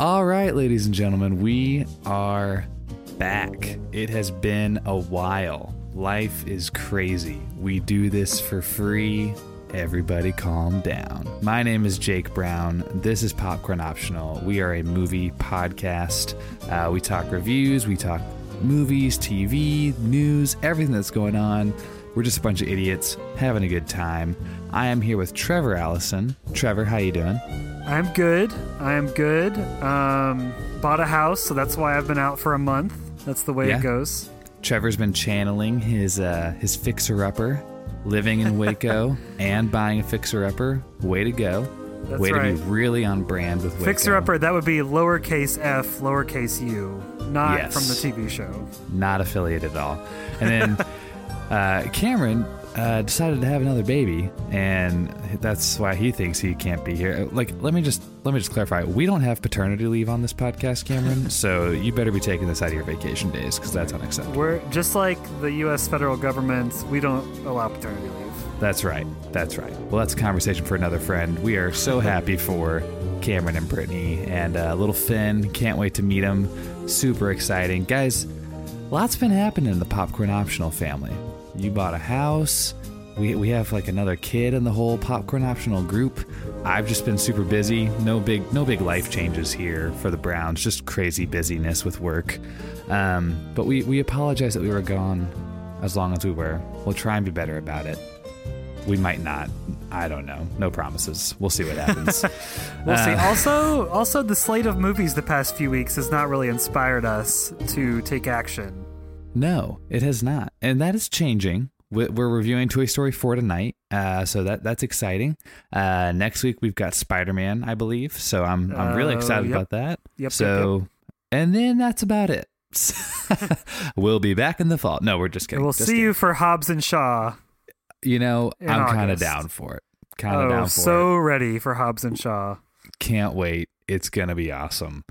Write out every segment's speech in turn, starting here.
All right, ladies and gentlemen, we are back. It has been a while. Life is crazy. We do this for free. Everybody calm down. My name is Jake Brown. This is Popcorn Optional. We are a movie podcast. Uh, we talk reviews, we talk movies, TV, news, everything that's going on. We're just a bunch of idiots having a good time. I am here with Trevor Allison. Trevor, how you doing? I'm good. I'm good. Um, bought a house, so that's why I've been out for a month. That's the way Yeah. it goes. Trevor's been channeling his uh, his fixer upper, living in Waco and buying a fixer upper. Way to go! That's Way to be really on brand with Waco. Fixer upper, that would be lowercase f, lowercase u, not Yes. from the TV show. not affiliated at all. And then uh, Cameron uh, decided to have another baby, and that's why he thinks he can't be here. Like, let me just let me just clarify: we don't have paternity leave on this podcast, Cameron. so you better be taking this out of your vacation days because that's unacceptable. We're just like the U.S. federal government. We don't allow paternity leave. That's right. That's right. Well, that's a conversation for another friend. We are so happy for Cameron and Brittany and uh, little Finn. Can't wait to meet him. Super exciting. Guys, lots been happening in the Popcorn Optional family. You bought a house. We, we have like another kid in the whole Popcorn Optional group. I've just been super busy. No big no big life changes here for the Browns. Just crazy busyness with work. Um, but we, we apologize that we were gone as long as we were. We'll try and be better about it. We might not. I don't know. No promises. We'll see what happens. We'll see. Uh, Also, also the slate of movies the past few weeks has not really inspired us to take action. No, it has not, and that is changing. We- We're reviewing Toy Story 4 tonight, uh, so that that's exciting. Uh, next week we've got Spider Man, I believe. So I'm I'm really Uh, excited yep. about that. Yep, So, yep, and then that's about it. we'll be back in the fall. No, we're just kidding. We'll Just see kidding. you for Hobbs and Shaw. You know, I'm kind of down for it. Kind of Oh, down for it. so ready for Hobbs and Shaw. can't wait it's gonna be awesome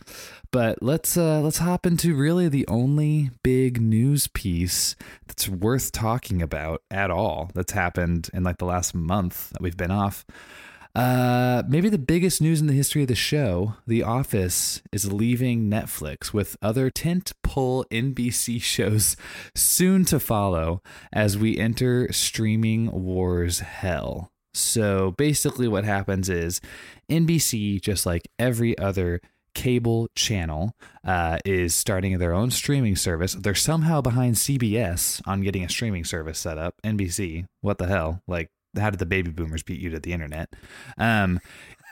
but let's uh let's hop into really the only big news piece that's worth talking about at all that's happened in like the last month that we've been off. Uh maybe the biggest news in the history of the show the office is leaving netflix with other tent pole nbc shows soon to follow as we enter streaming wars hell. So basically what happens is NBC, just like every other cable channel, uh, is starting their own streaming service. They're somehow behind CBS on getting a streaming service set up. NBC, what the hell? Like, how did the baby boomers beat you to the internet? Um,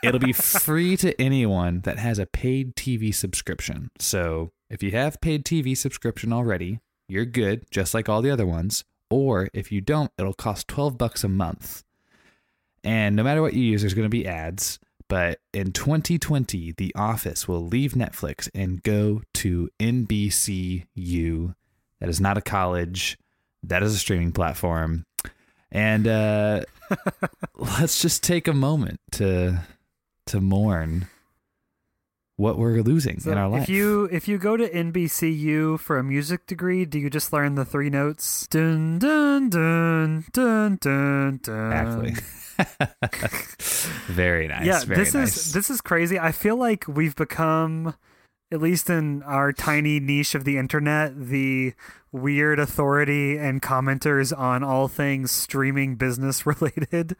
it'll be free to anyone that has a paid TV subscription. So if you have paid TV subscription already, you're good, just like all the other ones. Or if you don't, it'll cost 12 bucks a month. And no matter what you use, there's going to be ads. But in 2020, The Office will leave Netflix and go to NBCU. That is not a college, that is a streaming platform. And uh, let's just take a moment to to mourn what we're losing So in our life. if you if you go to NBCU for a music degree, do you just learn the three notes? Dun dun dun dun dun dun. Exactly. very nice. yeah, very this nice. is this is crazy. I feel like we've become, at least in our tiny niche of the internet, the weird authority and commenters on all things streaming business related.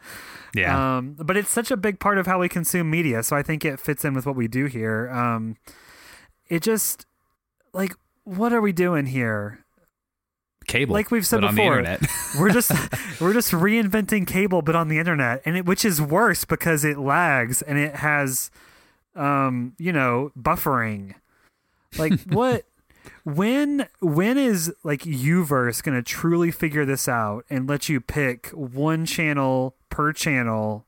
yeah. Um, but it's such a big part of how we consume media, so I think it fits in with what we do here. Um, it just like what are we doing here? Cable. like we've said before, on the internet. We're just we're just reinventing cable, but on the internet, and it, which is worse because it lags and it has, um, you know, buffering. Like what? when when is like Uverse gonna truly figure this out and let you pick one channel per channel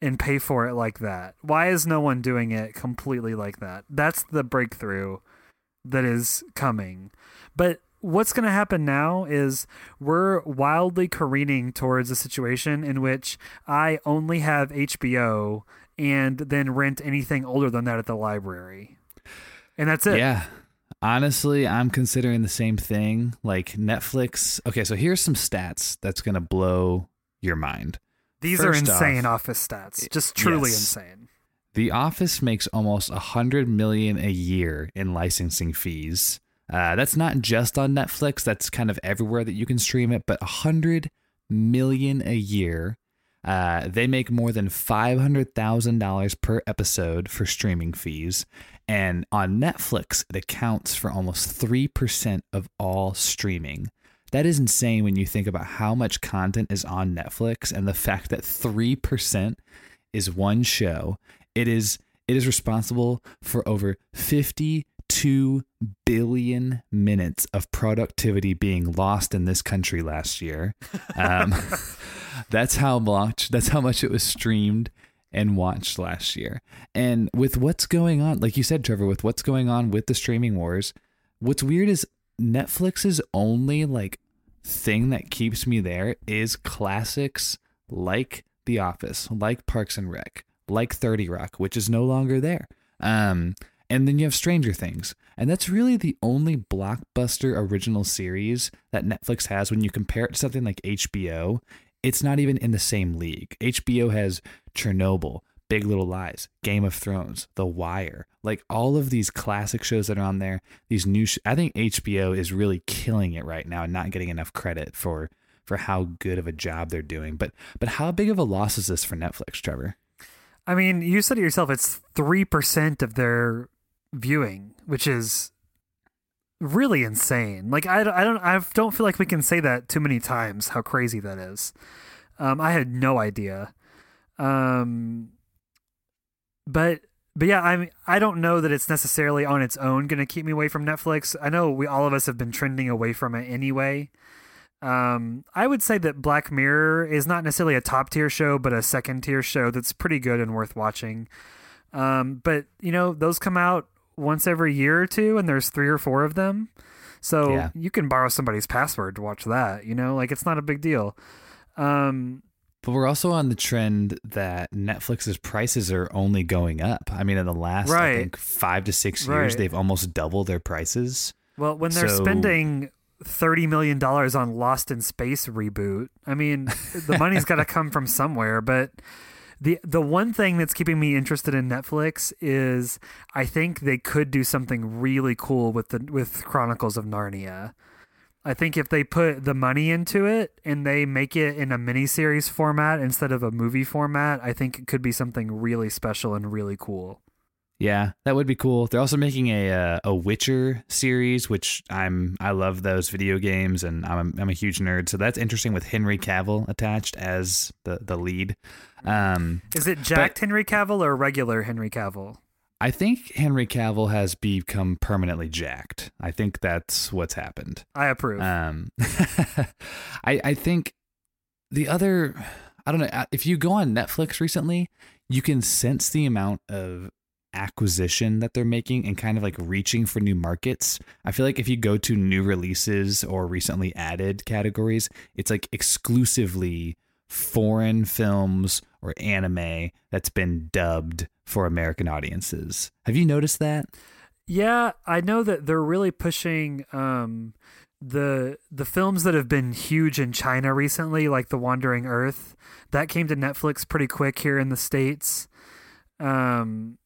and pay for it like that? Why is no one doing it completely like that? That's the breakthrough that is coming. But what's going to happen now is we're wildly careening towards a situation in which I only have HBO and then rent anything older than that at the library. And that's it. Yeah. Honestly, I'm considering the same thing. Like Netflix. Okay, so here's some stats that's going to blow your mind. These First are insane off, office stats. Just truly yes. insane. The Office makes almost a hundred million a year in licensing fees. Uh, that's not just on Netflix. That's kind of everywhere that you can stream it. But a hundred million a year. Uh, they make more than five hundred thousand dollars per episode for streaming fees, and on Netflix, it accounts for almost three percent of all streaming. That is insane when you think about how much content is on Netflix and the fact that three percent is one show. It is it is responsible for over 52 billion minutes of productivity being lost in this country last year. Um, that's how much that's how much it was streamed and watched last year. And with what's going on, like you said, Trevor, with what's going on with the streaming wars, what's weird is Netflix's only like thing that keeps me there is classics like The Office, like Parks and Rec, like 30 Rock, which is no longer there. Um, and then you have Stranger Things. And that's really the only blockbuster original series that Netflix has when you compare it to something like HBO. It's not even in the same league. HBO has Chernobyl, Big Little Lies, Game of Thrones, The Wire, like all of these classic shows that are on there. These new, sh- I think HBO is really killing it right now and not getting enough credit for for how good of a job they're doing. But but how big of a loss is this for Netflix, Trevor? I mean, you said it yourself. It's three percent of their viewing, which is really insane. Like I, I don't I don't feel like we can say that too many times. How crazy that is. Um, I had no idea. Um, but but yeah, I I don't know that it's necessarily on its own going to keep me away from Netflix. I know we all of us have been trending away from it anyway. Um, I would say that Black Mirror is not necessarily a top tier show, but a second tier show that's pretty good and worth watching. Um, but you know, those come out once every year or two, and there's three or four of them. So Yeah. you can borrow somebody's password to watch that. You know, like it's not a big deal. Um, But we're also on the trend that Netflix's prices are only going up. I mean, in the last I think five to six years, Right. they've almost doubled their prices. Well, when they're So- spending thirty million dollars on Lost in Space reboot, I mean, the money's got to come from somewhere. But the the one thing that's keeping me interested in Netflix is I think they could do something really cool with the with Chronicles of Narnia. I think if they put the money into it and they make it in a miniseries format instead of a movie format, I think it could be something really special and really cool. Yeah, that would be cool. They're also making a uh, a Witcher series, which I'm I love those video games, and I'm a, I'm a huge nerd. So that's interesting with Henry Cavill attached as the the lead. Um, Is it jacked Henry Cavill or regular Henry Cavill? I think Henry Cavill has become permanently jacked. I think that's what's happened. I approve. Um, I I think the other I don't know uh, if you go on Netflix recently, you can sense the amount of acquisition that they're making and kind of like reaching for new markets. I feel like if you go to new releases or recently added categories, it's like exclusively foreign films or anime that's been dubbed for American audiences. Have you noticed that? Yeah, I know that they're really pushing um, the the films that have been huge in China recently, like The Wandering Earth. That came to Netflix pretty quick here in the states. Um,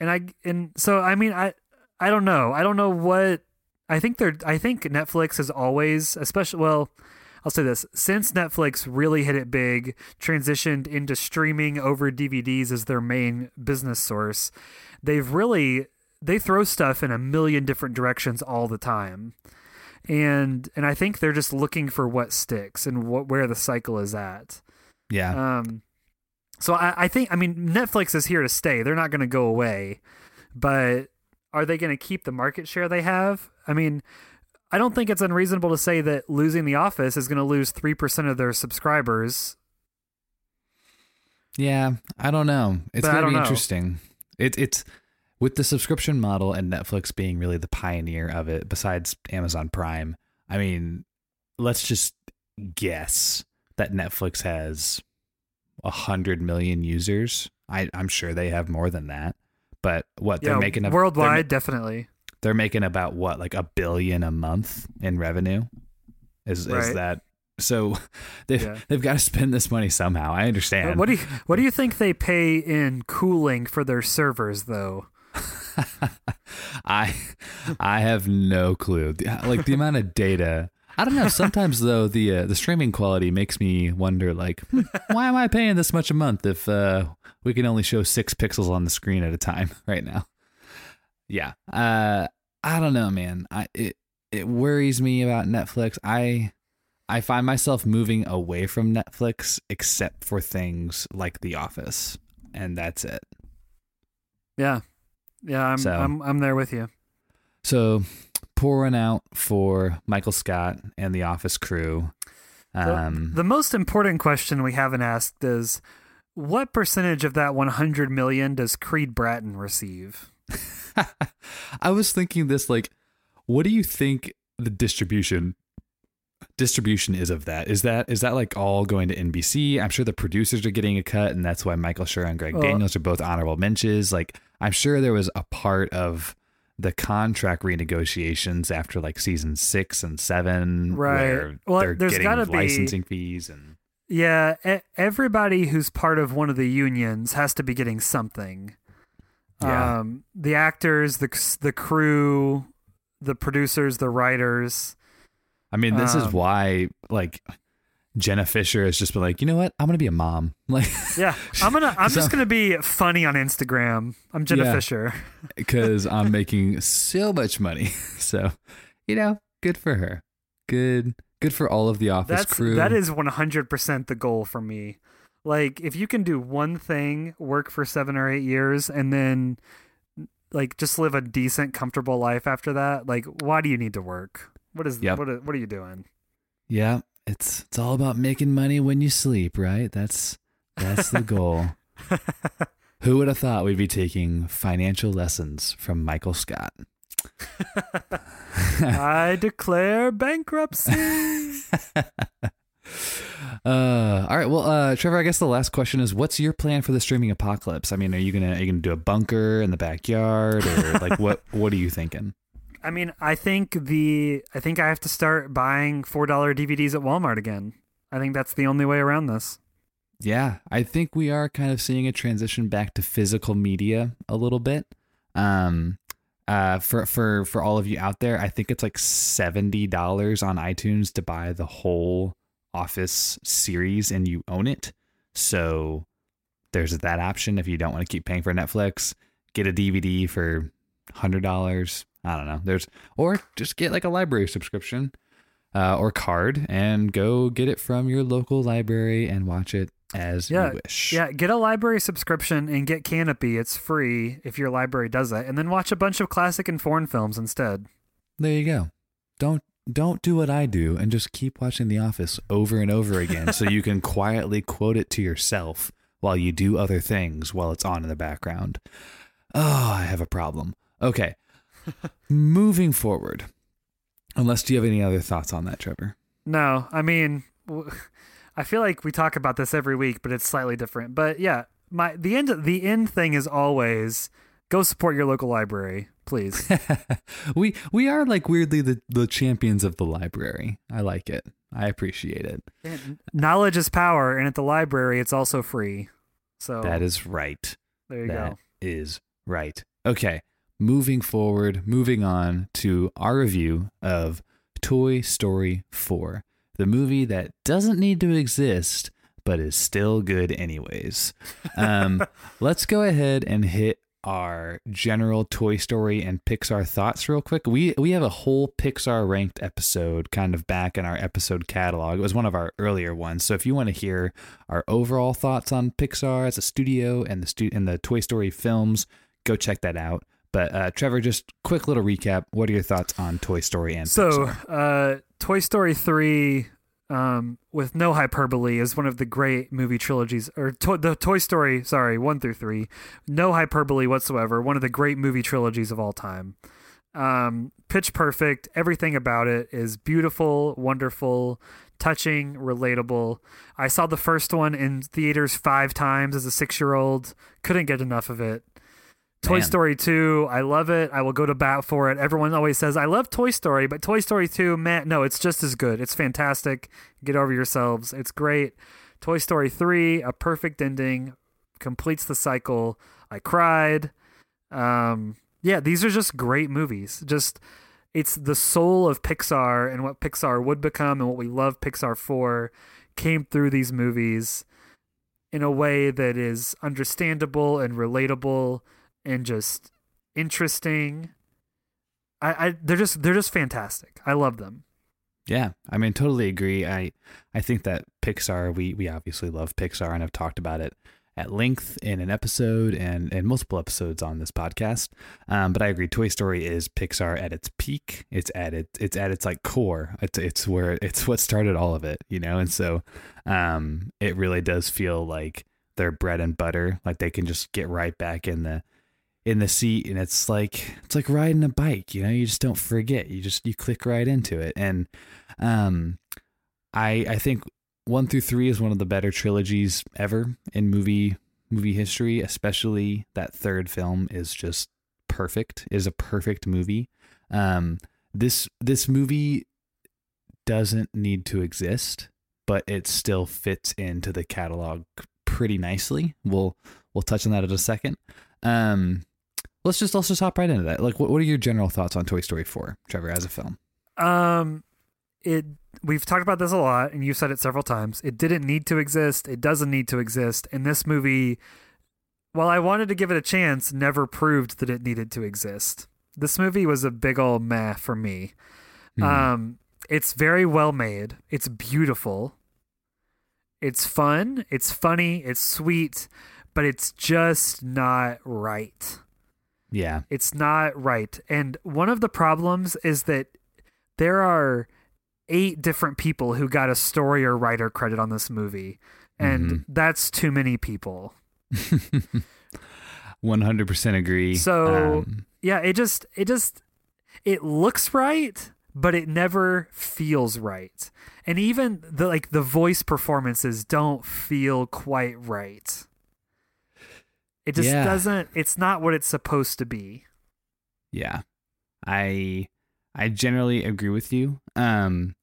and I and so I mean I I don't know I don't know what I think they're I think Netflix has always especially well I'll say this since Netflix really hit it big, transitioned into streaming over DVDs as their main business source, they've really they throw stuff in a million different directions all the time. And and I think they're just looking for what sticks and what where the cycle is at. Yeah. Um so I, I think I mean Netflix is here to stay. They're not gonna go away. But are they gonna keep the market share they have? I mean, I don't think it's unreasonable to say that losing the office is gonna lose three percent of their subscribers. Yeah, I don't know. It's gonna be know. interesting. It it's with the subscription model and Netflix being really the pioneer of it, besides Amazon Prime. I mean, let's just guess that Netflix has a hundred million users. I, I'm sure they have more than that. But what they're making a, worldwide, they're, definitely. They're making about what like a billion a month in revenue. Is is that So they've Yeah. they've got to spend this money somehow. I understand. What do you what do you think they pay in cooling for their servers though? I I have no clue. Like the amount of data. I don't know. Sometimes though, the uh, the streaming quality makes me wonder. Like, hmm, why am I paying this much a month if uh, we can only show six pixels on the screen at a time right now? Yeah. Uh, I don't know, man. I it it worries me about Netflix. I I find myself moving away from Netflix except for things like The Office, and that's it. Yeah. Yeah, I'm So- I'm I'm there with you. So pouring out for Michael Scott and the Office crew. The- Um, the most important question we haven't asked is what percentage of that 100 million does Creed Bratton receive? I was thinking this like, what do you think the distribution distribution is of that? Is that is that like all going to NBC? I'm sure the producers are getting a cut, and that's why Michael Schur and Greg Well- Daniels are both honorable mentions. Like, I'm sure there was a part of the contract renegotiations after like season six and seven, Right. Where Well, they're there's getting gotta be- licensing fees and Yeah, everybody who's part of one of the unions has to be getting something. Yeah. Um, the actors, the the crew, the producers, the writers. I mean, this is Um, why like Jenna Fischer has just been like, you know what? I'm gonna be a mom. Like, Yeah, I'm gonna. I'm just gonna be funny on Instagram. I'm Jenna Yeah. Fischer. because I'm making so much money. So, you know, good for her. Good, good for all of the office That's crew. that is 100 percent the goal for me. Like, if you can do one thing, work for seven or eight years, and then like just live a decent, comfortable life after that. Like, why do you need to work? What is Yep. what? Are, what are you doing? Yeah, it's it's all about making money when you sleep, right? That's that's the goal. Who would have thought we'd be taking financial lessons from Michael Scott? I declare bankruptcy. Uh, all right. Well, uh, Trevor, I guess the last question is, what's your plan for the streaming apocalypse? I mean, are you gonna are you gonna do a bunker in the backyard, or like what what are you thinking? I mean, I think the I think I have to start buying four dollar DVDs at Walmart again. I think that's the only way around this. Yeah, I think we are kind of seeing a transition back to physical media a little bit. Um, uh, for for for all of you out there, I think it's like seventy dollars on iTunes to buy the whole Office series, and you own it. So there's that option if you don't want to keep paying for Netflix. Get a DVD for hundred dollars. I don't know. There's or just get like a library subscription uh, or card and go get it from your local library and watch it as Yeah, you wish. Yeah, get a library subscription and get Kanopy. It's free if your library does that, and then watch a bunch of classic and foreign films instead. There you go. Don't don't do what I do and just keep watching The Office over and over again so you can quietly quote it to yourself while you do other things while it's on in the background. Oh, I have a problem. Okay. Moving forward. Unless do you have any other thoughts on that, Trevor? No, I mean, I feel like we talk about this every week, but it's slightly different. But yeah, my the end the end thing is always go support your local library, please. we we are like weirdly the, the champions of the library. I like it. I appreciate it. And Knowledge is power, and at the library, it's also free. So That is right. there you That go. is right. Okay. Moving forward, moving on to our review of Toy Story 4, the movie that doesn't need to exist but is still good anyways. Um, let's go ahead and hit our general Toy Story and Pixar thoughts real quick. We we have a whole Pixar ranked episode kind of back in our episode catalog. It was one of our earlier ones. So if you want to hear our overall thoughts on Pixar as a studio and the stu- and the Toy Story films, go check that out. But uh, Trevor, just quick little recap. What are your thoughts on Toy Story and So, Pixar? uh, Toy Story 3, um, with no hyperbole, is one of the great movie trilogies, or to- the Toy Story, sorry, 1 through 3, no hyperbole whatsoever, one of the great movie trilogies of all time. Um, pitch perfect. Everything about it is beautiful, wonderful, touching, relatable. I saw the first one in theaters five times as a six year old, couldn't get enough of it. Toy Man. Story 2, I love it. I will go to bat for it. Everyone always says, I love Toy Story, but Toy Story 2, man, no, it's just as good. It's fantastic. Get over yourselves. It's great. Toy Story 3, a perfect ending, completes the cycle. I cried. Um, yeah, these are just great movies. Just, it's the soul of Pixar and what Pixar would become and what we love Pixar for came through these movies in a way that is understandable and relatable and just interesting. I, I they're just they're just fantastic. I love them. Yeah, I mean, totally agree. I I think that Pixar, we we obviously love Pixar, and I've talked about it at length in an episode and and multiple episodes on this podcast. Um, but I agree, Toy Story is Pixar at its peak. It's at it, it's at its like core. It's it's where it's what started all of it, you know. And so, um, it really does feel like their bread and butter. Like they can just get right back in the in the seat and it's like it's like riding a bike you know you just don't forget. You just you click right into it. And um i i think one through three is one of the better trilogies ever in movie movie history especially that third film is just perfect is a perfect movie. Um this this movie doesn't need to exist but it still fits into the catalog pretty nicely. We'll we'll touch on that in a second. Um let's just let's just hop right into that. Like, what, what are your general thoughts on Toy Story 4, Trevor, as a film? Um, it we've talked about this a lot, and you've said it several times. It didn't need to exist. It doesn't need to exist. And this movie, while I wanted to give it a chance, never proved that it needed to exist. This movie was a big old meh for me. Hmm. Um, it's very well made. It's beautiful. It's fun. It's funny. It's sweet, but it's just not right. Yeah, It's not right. And one of the problems is that there are eight different people who got a story or writer credit on this movie. And Mhm. that's too many people. 100% agree. So- Um, Yeah, it just it just it looks right, but it never feels right. And even the like the voice performances don't feel quite right. It just Yeah. doesn't it's not what it's supposed to be. yeah, I I generally agree with you. Um,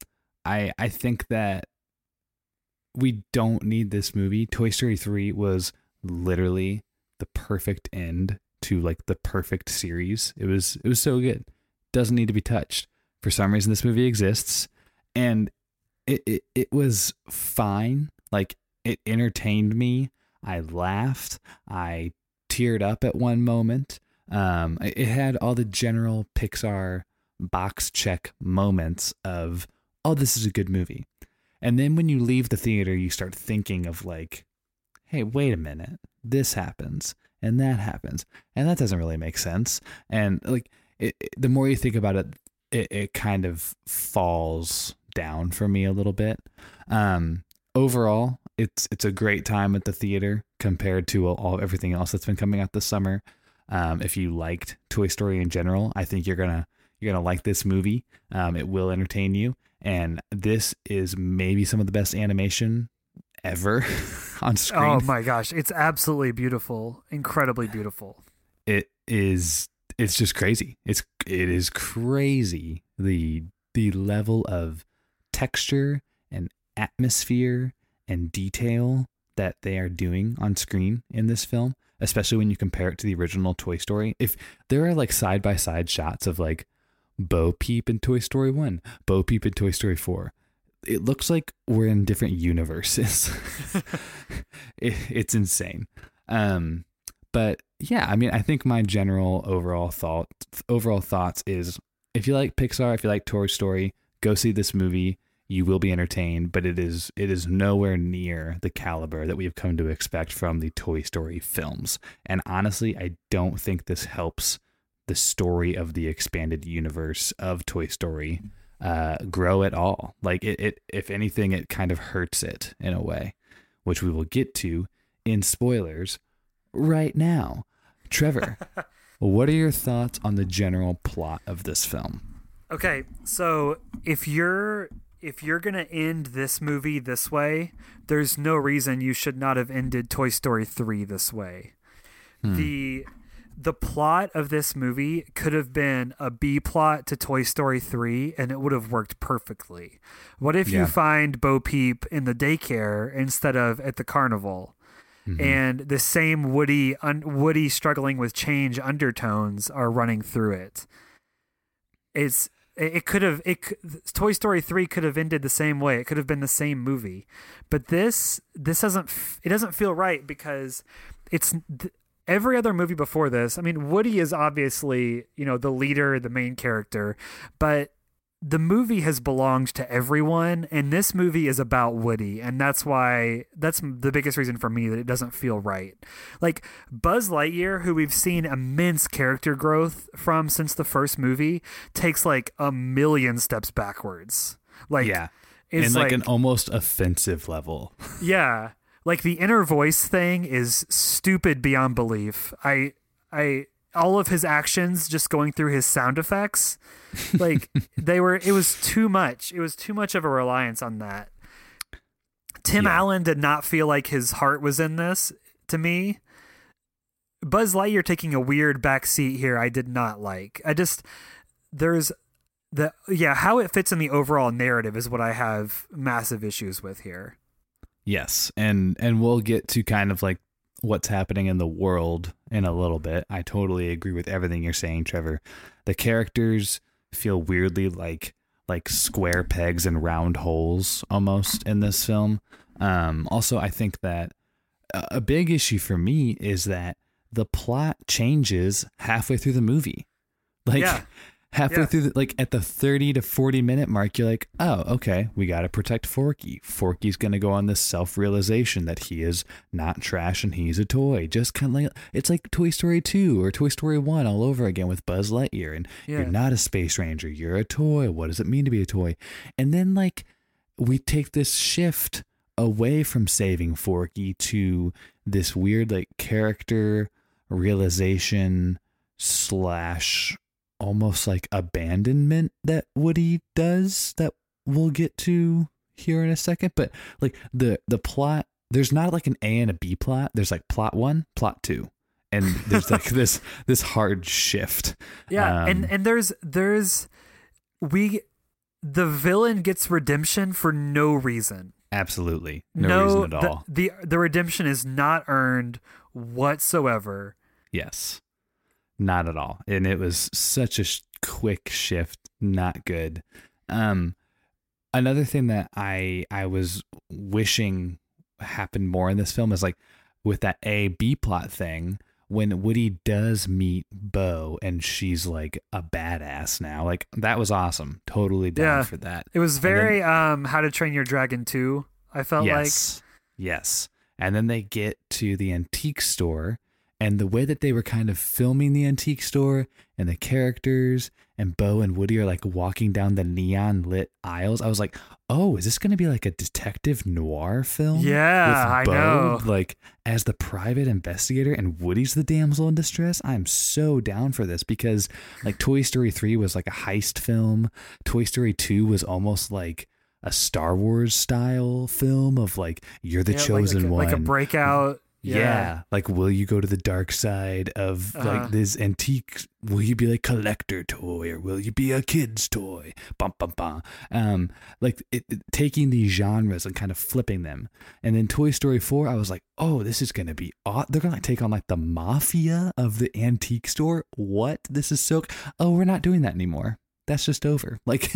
I I think that we don't need this movie. Toy Story 3 was literally the perfect end to like the perfect series. It was it was so good. Doesn't need to be touched. For some reason this movie exists and it it, it was fine. Like it entertained me. I laughed. I teared up at one moment. Um it had all the general Pixar box check moments of oh this is a good movie. And then when you leave the theater you start thinking of like hey wait a minute this happens and that happens and that doesn't really make sense and like it, it- the more you think about it, it it kind of falls down for me a little bit um overall it's it's a great time at the theater compared to all, everything else that's been coming out this summer. Um if you liked toy story in general i think you're gonna you're gonna like this movie. Um it will entertain you. And this is maybe some of the best animation ever on screen. Oh my gosh, it's absolutely beautiful, incredibly beautiful. it is it's just crazy. It's it is crazy the the level of texture atmosphere and detail that they are doing on screen in this film especially when you compare it to the original toy story. If there are like side by side shots of like bo peep in toy story 1 bo peep in toy story 4 it looks like we're in different universes. It, it's insane. Um but yeah, I mean, I think my general overall thought overall thoughts is if you like Pixar, if you like Toy Story, go see this movie. You will be entertained, but it is it is nowhere near the caliber that we have come to expect from the Toy Story films. And honestly, I don't think this helps the story of the expanded universe of Toy Story uh, grow at all. Like it, it, if anything, it kind of hurts it in a way, which we will get to in spoilers right now. Trevor, what are your thoughts on the general plot of this film? Okay, so if you're if you're gonna end this movie this way, there's no reason you should not have ended Toy Story three this way. The the plot of this movie could have been a B plot to Toy Story 3 and it would have worked perfectly. What if Yeah. you find Bo Peep in the daycare instead of at the carnival? Mm-hmm. And the same Woody un, Woody struggling with change undertones are running through it. It's it could have it Toy Story 3 could have ended the same way. It could have been the same movie. But this this doesn't it doesn't feel right because it's every other movie before this. I mean, Woody is obviously, you know, the leader, the main character, but the movie has belonged to everyone and this movie is about Woody and that's why that's the biggest reason for me that it doesn't feel right. Like Buzz Lightyear who we've seen immense character growth from since the first movie takes like a million steps backwards. Like yeah. it's And like, like an almost offensive level. yeah. Like the inner voice thing is stupid beyond belief. I I all of his actions just going through his sound effects like they were it was too much. It was too much of a reliance on that. Tim Yeah. Allen did not feel like his heart was in this to me. Buzz Lightyear taking a weird back seat here I did not like. I just there's the yeah, how it fits in the overall narrative is what I have massive issues with here. Yes, and and we'll get to kind of like what's happening in the world in a little bit. I totally agree with everything you're saying, Trevor. The characters feel weirdly like like square pegs and round holes almost in this film. Um, also, I think that a big issue for me is that the plot changes halfway through the movie. Like Yeah. Halfway Yeah. through the, like at the 30 to 40 minute mark you're like oh okay we got to protect forky forky's going to go on this self-realization that he is not trash and he's a toy just kind of like it's like toy story 2 or toy story 1 all over again with buzz lightyear and Yeah. you're not a space ranger you're a toy what does it mean to be a toy and then like we take this shift away from saving forky to this weird like character realization slash almost like abandonment that Woody does that we'll get to here in a second. But like the the plot, there's not like an A and a B plot. There's like plot one, plot two. And there's like this this hard shift. Yeah, and Um, and there's there's we the villain gets redemption for no reason. Absolutely. No, reason at the, all. The the redemption is not earned whatsoever. Yes. Not at all. And it was such a sh- quick shift, not good. Um another thing that I I was wishing happened more in this film is like with that A B plot thing when Woody does meet Bo and she's like a badass now. Like that was awesome. Totally down Yeah. for that. It was very um How to Train Your Dragon 2. I felt yes. Yes. And then they get to the antique store and the way that they were kind of filming the antique store and the characters and Bo and Woody are like walking down the neon lit aisles. I was like, "Oh, is this going to be like a detective noir film?" Yeah, I know. Like as the private investigator and Woody's the damsel in distress. I'm so down for this because like Toy Story 3 was like a heist film. Toy Story 2 was almost like a Star Wars style film of like you're the like, chosen like, a- one. like a breakout. Yeah. Like, will you go to the dark side of Uh-huh. like this antique? Will you be like collector toy or will you be a kid's toy? Bum, bum, bum. Um, like it, it- taking these genres and kind of flipping them. And then Toy Story 4, I was like, oh, this is going to be, aw- they're going to like, take on like the mafia of the antique store. What? This is so, oh, we're not doing that anymore. That's just over. Like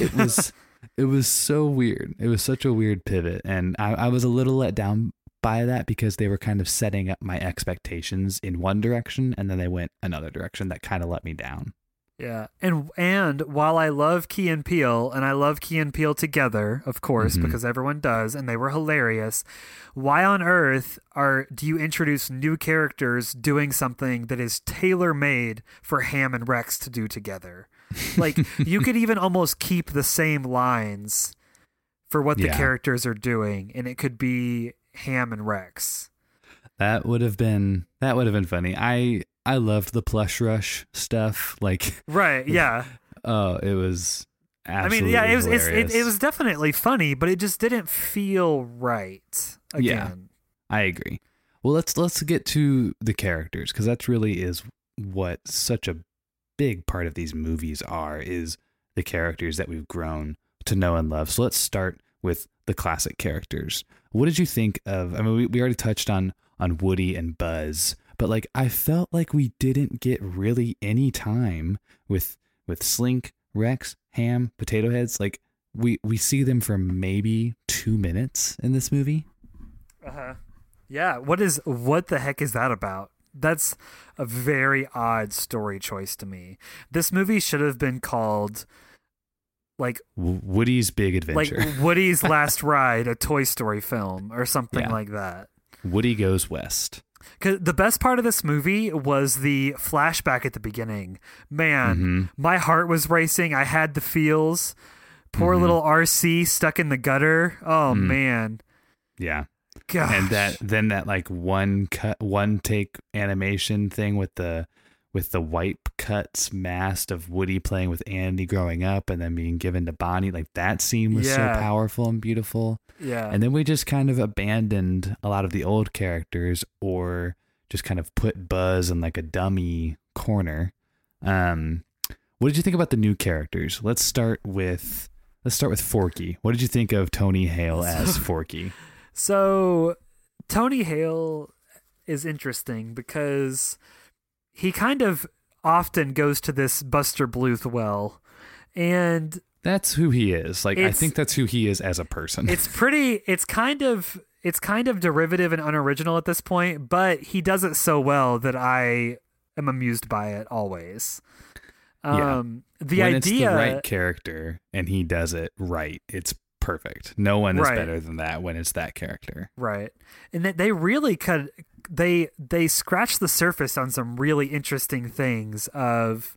it was, it was so weird. It was such a weird pivot. And I, I was a little let down by that because they were kind of setting up my expectations in one direction and then they went another direction that kind of let me down. Yeah, and and while I love Key and Peele, and I love Key and Peele together, of course, Mhm. because everyone does, and they were hilarious. Why on earth are do you introduce new characters doing something that is tailor made for Ham and Rex to do together? Like you could even almost keep the same lines for what the Yeah. characters are doing, and it could be Ham and Rex. That would have been that would have been funny. I I loved the plush rush stuff. Like Right? Yeah. oh, it was I mean, yeah, it was it, it was definitely funny, but it just didn't feel right. Yeah. Again. I agree. Well, let's let's get to the characters because that's really is what such a big part of these movies are is the characters that we've grown to know and love. So let's start with the classic characters. What did you think of? I mean, we, we already touched on on Woody and Buzz, but like I felt like we didn't get really any time with with Slink, Rex, Ham, Potato Heads. Like we we see them for maybe two minutes in this movie. Uh huh. Yeah. What is what the heck is that about? That's a very odd story choice to me. This movie should have been called like Woody's Big Adventure, like Woody's Last Ride, a Toy Story film or something Yeah. like that. Woody goes west. Cause the best part of this movie was the flashback at the beginning. Man, Mhm. my heart was racing. I had the feels. Poor Mhm. little RC stuck in the gutter. Oh Mm. man. Yeah. Gosh. and that then that like one cut one take animation thing with the with the wipe cuts masked of Woody playing with Andy growing up and then being given to Bonnie. Like that scene was Yeah. so powerful and beautiful. Yeah. and then we just kind of abandoned a lot of the old characters or just kind of put Buzz in like a dummy corner. Um what did you think about the new characters? Let's start with let's start with Forky. What did you think of Tony Hale as Forky? So Tony Hale is interesting because he kind of often goes to this Buster Bluth well. And That's who he is. Like I think that's who he is as a person. it's pretty it's kind of it's kind of derivative and unoriginal at this point, but he does it so well that I am amused by it always. Yeah. Um the when idea it's the right character and he does it right, it's perfect. No one is Right. better than that when it's that character. Right. And that they really could they they scratch the surface on some really interesting things of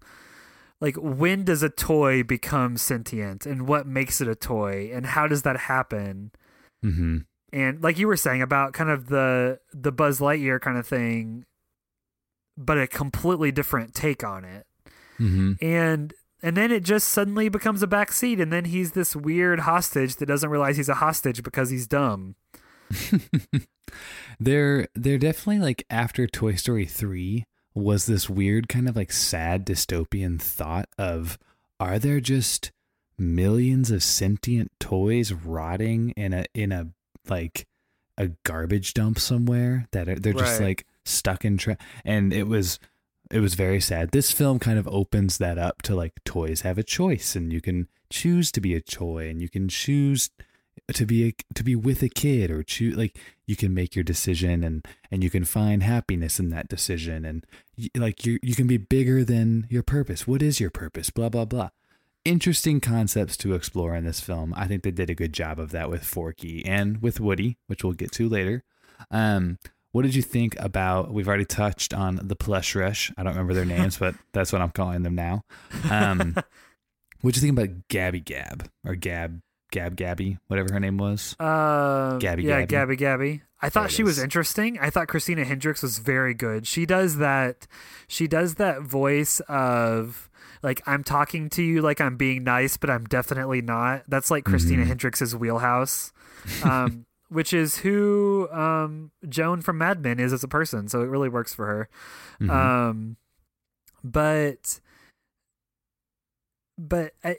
like when does a toy become sentient and what makes it a toy and how does that happen? hmm And like you were saying about kind of the the Buzz Lightyear kind of thing but a completely different take on it. hmm And and then it just suddenly becomes a backseat and then he's this weird hostage that doesn't realize he's a hostage because he's dumb. they're they're definitely like after Toy Story 3 was this weird kind of like sad dystopian thought of are there just millions of sentient toys rotting in a in a like a garbage dump somewhere that are, they're just Right. like stuck in tra- and it was it was very sad. This film kind of opens that up to like toys have a choice and you can choose to be a toy and you can choose to be a, to be with a kid or choose like you can make your decision and and you can find happiness in that decision and y- like you you can be bigger than your purpose. What is your purpose? Blah blah blah. Interesting concepts to explore in this film. I think they did a good job of that with Forky and with Woody, which we'll get to later. Um, what did you think about? We've already touched on the plush rush. I don't remember their names, but that's what I'm calling them now. Um, what did you think about Gabby Gab or Gab Gab Gabby, whatever her name was? Uh, Gabby yeah, Gabby. Gabby Gabby. I thought she was interesting. I thought Christina Hendricks was very good. She does that. She does that voice of like I'm talking to you like I'm being nice, but I'm definitely not. That's like Christina Mhm. Hendricks' wheelhouse, um, which is who um, Joan from Mad Men is as a person. So it really works for her. Mhm. Um, but but I,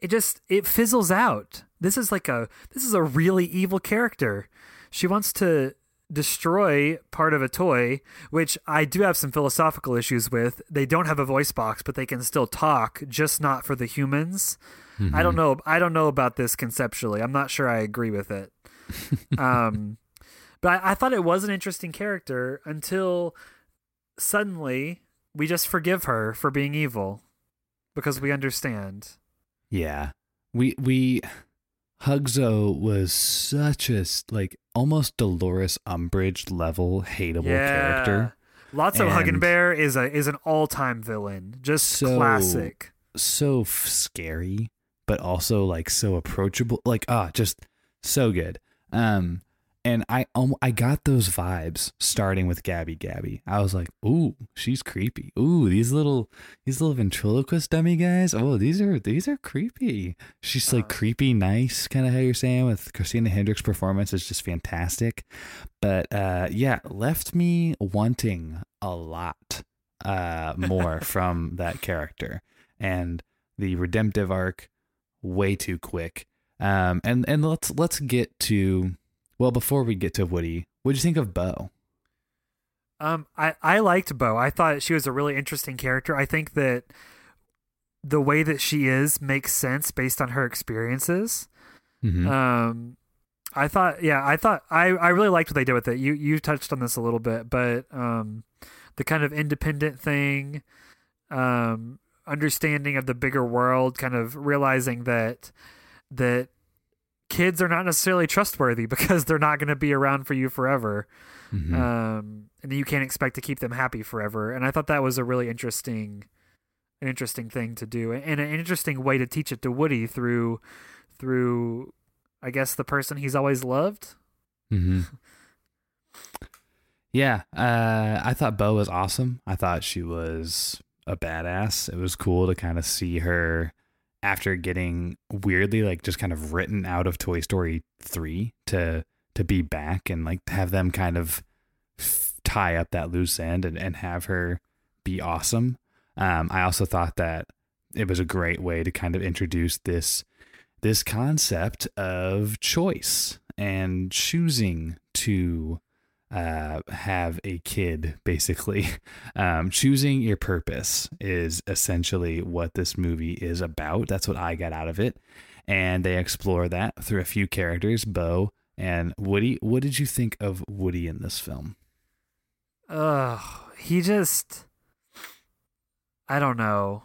it just it fizzles out. This is like a this is a really evil character. She wants to destroy part of a toy, which I do have some philosophical issues with. They don't have a voice box, but they can still talk, just not for the humans. I don't Mhm. know. I don't know about this conceptually. I'm not sure I agree with it. um, but I, I thought it was an interesting character until suddenly we just forgive her for being evil because we understand. Yeah. We we Hugzo was such a like almost Dolores Umbridge level hateable character. Lots of Hug and And- Bear is a is an all time villain. Just So- classic. So f- scary, but also like so approachable. Like ah, just so good. Um and I um, I got those vibes starting with Gabby Gabby. I was like, "Ooh, she's creepy. Ooh, these little these little ventriloquist dummy guys. Oh, these are these are creepy." She's like Uh-huh. creepy nice, kind of how you're saying with Christina Hendricks' performance is just fantastic. But uh yeah, left me wanting a lot uh, more from that character, and the redemptive arc way too quick. Um, and and let's let's get to well before we get to Woody, what do you think of Bo? Um, I I liked Bo. I thought she was a really interesting character. I think that the way that she is makes sense based on her experiences. Mm-hmm. Um, I thought, yeah, I thought I, I really liked what they did with it. You you touched on this a little bit, but um, the kind of independent thing, um, understanding of the bigger world, kind of realizing that that kids are not necessarily trustworthy because they're not going to be around for you forever, Mhm. um, and you can't expect to keep them happy forever. And I thought that was a really interesting, an interesting thing to do, and an interesting way to teach it to Woody through through I guess the person he's always loved. Mm-hmm. Yeah, uh, I thought Bo was awesome. I thought she was a badass. It was cool to kind of see her after getting weirdly like just kind of written out of Toy Story three to to be back and like have them kind of tie up that loose end and, and have her be awesome. Um, I also thought that it was a great way to kind of introduce this this concept of choice and choosing to uh, have a kid, basically. Um, choosing your purpose is essentially what this movie is about. That's what I got out of it. And they explore that through a few characters, Bo and Woody. What did you think of Woody in this film? Ugh, he just I don't know.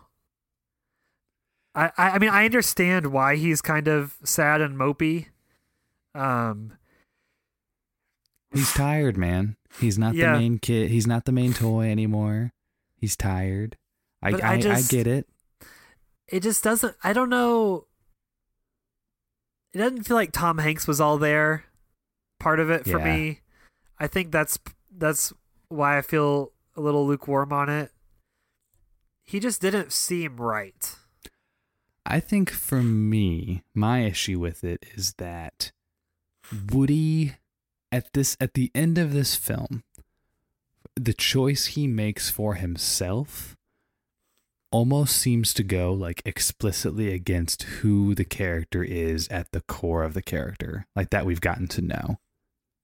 I I mean I understand why he's kind of sad and mopey. Um He's tired, man. He's not Yeah. the main kid. He's not the main toy anymore. He's tired. I I, I I, get it. it just doesn't I don't know it doesn't feel like Tom Hanks was all there part of it for Yeah. me. I think that's that's why I feel a little lukewarm on it. He just didn't seem right. I think for me, my issue with it is that Woody at this at the end of this film, the choice he makes for himself almost seems to go like explicitly against who the character is at the core of the character, like that we've gotten to know.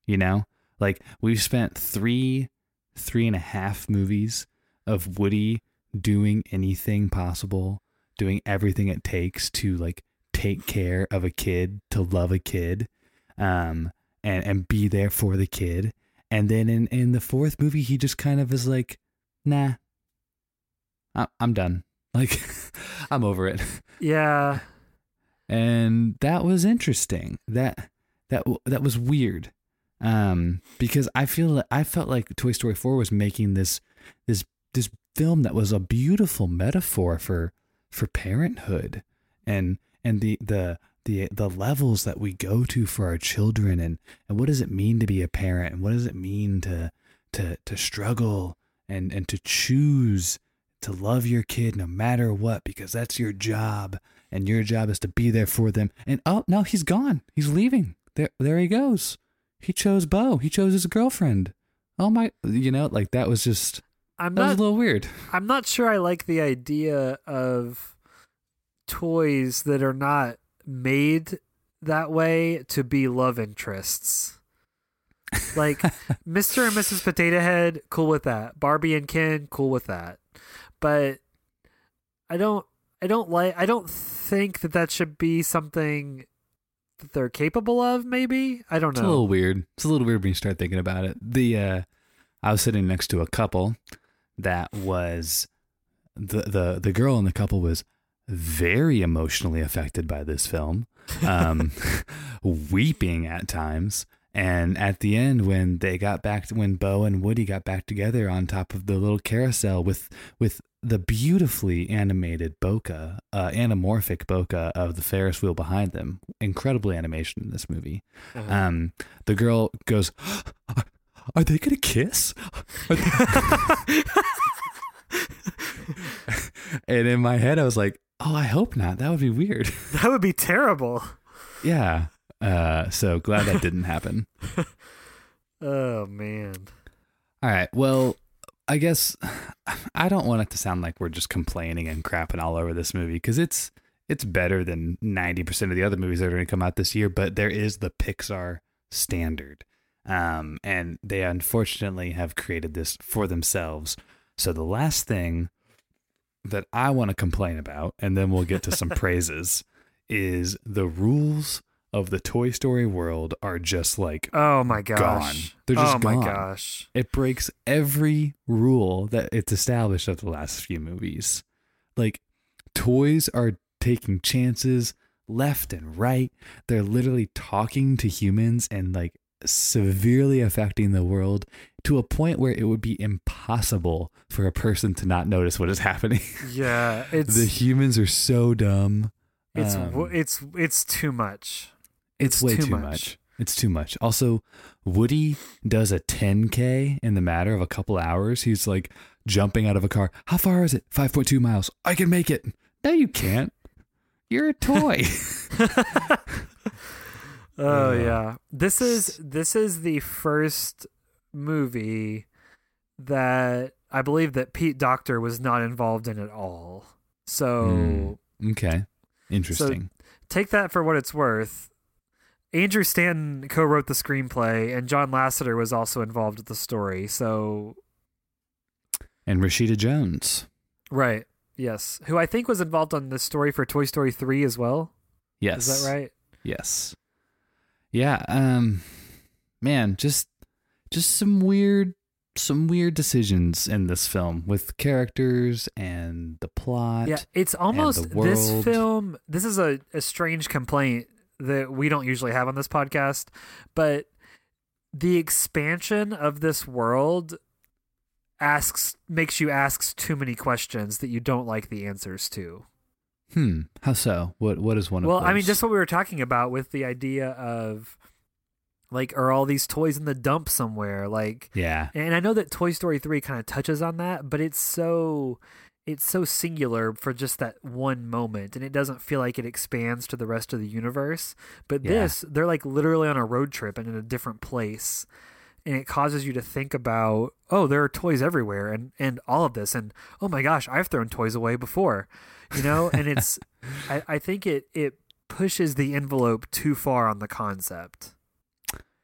You know? Like we've spent three, three and a half movies of Woody doing anything possible doing everything it takes to like take care of a kid, to love a kid, um, and and be there for the kid. And then in in the fourth movie, he just kind of is like, nah, I, I'm done. Like, I'm over it. Yeah. And that was interesting. That that that was weird. Um, because I feel I felt like Toy Story 4 was making this this this film that was a beautiful metaphor for for parenthood and and the the the the levels that we go to for our children and and what does it mean to be a parent and what does it mean to to to struggle and and to choose to love your kid no matter what because that's your job and your job is to be there for them. And oh no he's gone. He's leaving. There there he goes. He chose Bo. He chose his girlfriend. Oh my you know like that was just I'm that was not a little weird. I'm not sure I like the idea of toys that are not made that way to be love interests. Like Mr. and Mrs. Potato Head, cool with that. Barbie and Ken, cool with that. But I don't I don't like I don't think that that should be something that they're capable of maybe. I don't know. It's a little weird. It's a little weird when you start thinking about it. The uh I was sitting next to a couple that was the the the girl in the couple was very emotionally affected by this film. Um weeping at times. And at the end when they got back to when Bo and Woody got back together on top of the little carousel with with the beautifully animated bokeh, uh, anamorphic bokeh of the Ferris wheel behind them. Incredible animation in this movie. Uh-huh. Um, the girl goes, "Are- "Are they gonna kiss?" They-" and in my head, I was like, "Oh, I hope not. That would be weird." that would be terrible. yeah. Uh, so glad that didn't happen. Oh man. All right. Well, I guess I don't want it to sound like we're just complaining and crapping all over this movie because it's it's better than 90% of the other movies that are going to come out this year, but there is the Pixar standard. Um, and they unfortunately have created this for themselves. So the last thing that I want to complain about, and then we'll get to some praises, is the rules of the Toy Story world are just like Oh my gosh. gone. They're just oh gone. my gosh. It breaks every rule that it's established of the last few movies. Like toys are taking chances left and right. They're literally talking to humans and like severely affecting the world to a point where it would be impossible for a person to not notice what is happening. Yeah, it's the humans are so dumb. it's Um, it's it's too much. It's, It's way too too, much. much. It's too much. Also, Woody does a 10K in the matter of a couple hours. He's like jumping out of a car. How far is it? 5.2 miles. I can make it. No, you can't. You're a toy. Oh Uh, yeah. This is this is the first movie that I believe that Pete Docter was not involved in at all. So Hmm. okay. Interesting. take that for what it's worth. Andrew Stanton co-wrote the screenplay, and John Lasseter was also involved with the story. So, and Rashida Jones. right, yes, who I think was involved on the story for Toy Story three as well. Yes. Is that right? Yes. Yeah, um man, just just some weird some weird decisions in this film with characters and the plot. Yeah, it's almost this film. This is a, a strange complaint that we don't usually have on this podcast, but the expansion of this world asks makes you ask too many questions that you don't like the answers to. Hmm. How so? What what is one Well, of Well, I mean, just what we were talking about with the idea of like, are all these toys in the dump somewhere? Like, Yeah. and I know that Toy Story 3 kind of touches on that, but it's so it's so singular for just that one moment and it doesn't feel like it expands to the rest of the universe. But Yeah. this, they're like literally on a road trip and in a different place. And it causes you to think about, oh, there are toys everywhere and and all of this and oh my gosh, I've thrown toys away before. You know, and it's I, I think it it pushes the envelope too far on the concept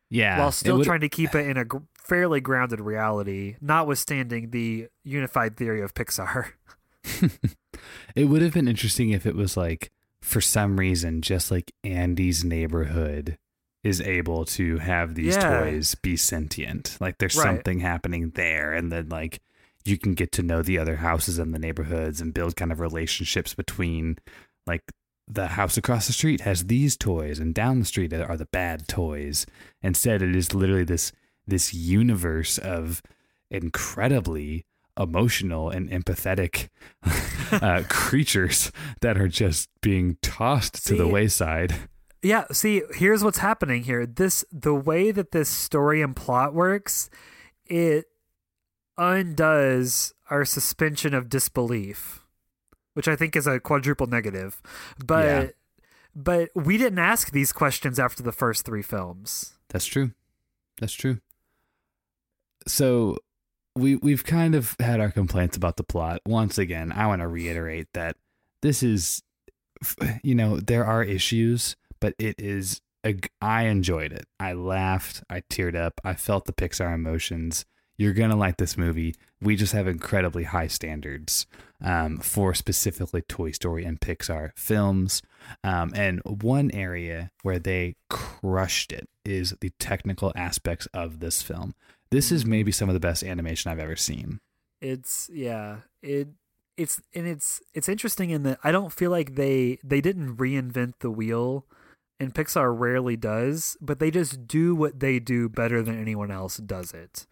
Yeah. while still trying to keep it in a gr- fairly grounded reality, notwithstanding the unified theory of Pixar. it would have been interesting if it was like for some reason just like Andy's neighborhood is able to have these Yeah. toys be sentient. Like there's Right. something happening there and then like you can get to know the other houses in the neighborhoods and build kind of relationships between like the house across the street has these toys and down the street are the bad toys. Instead it is literally this this universe of incredibly emotional and empathetic uh, creatures that are just being tossed to the wayside. Yeah, see, here's what's happening here. This the way that this story and plot works, it undoes our suspension of disbelief, which I think is a quadruple negative. But Yeah. but we didn't ask these questions after the first 3 films. That's true. That's true. So we we've kind of had our complaints about the plot. Once again, I want to reiterate that this is you know, there are issues, but it is a I enjoyed it. I laughed, I teared up, I felt the Pixar emotions. You're to like this movie. We just have incredibly high standards um, for specifically Toy Story and Pixar films. Um, and one area where they crushed it is the technical aspects of this film. This is maybe some of the best animation I've ever seen. It's yeah, it it's and it's it's interesting in that I don't feel like they they didn't reinvent the wheel and Pixar rarely does, but they just do what they do better than anyone else does it.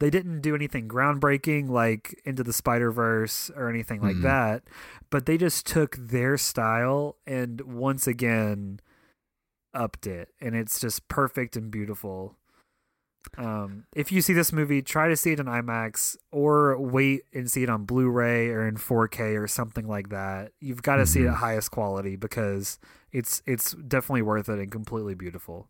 They didn't do anything groundbreaking like Into the Spider-Verse or anything like Mhm. that, but they just took their style and once again upped it and it's just perfect and beautiful. Um, if you see this movie, try to see it in IMAX or wait and see it on Blu-ray or in 4K or something like that. You've got to see it at Mhm. highest quality because it's it's definitely worth it and completely beautiful.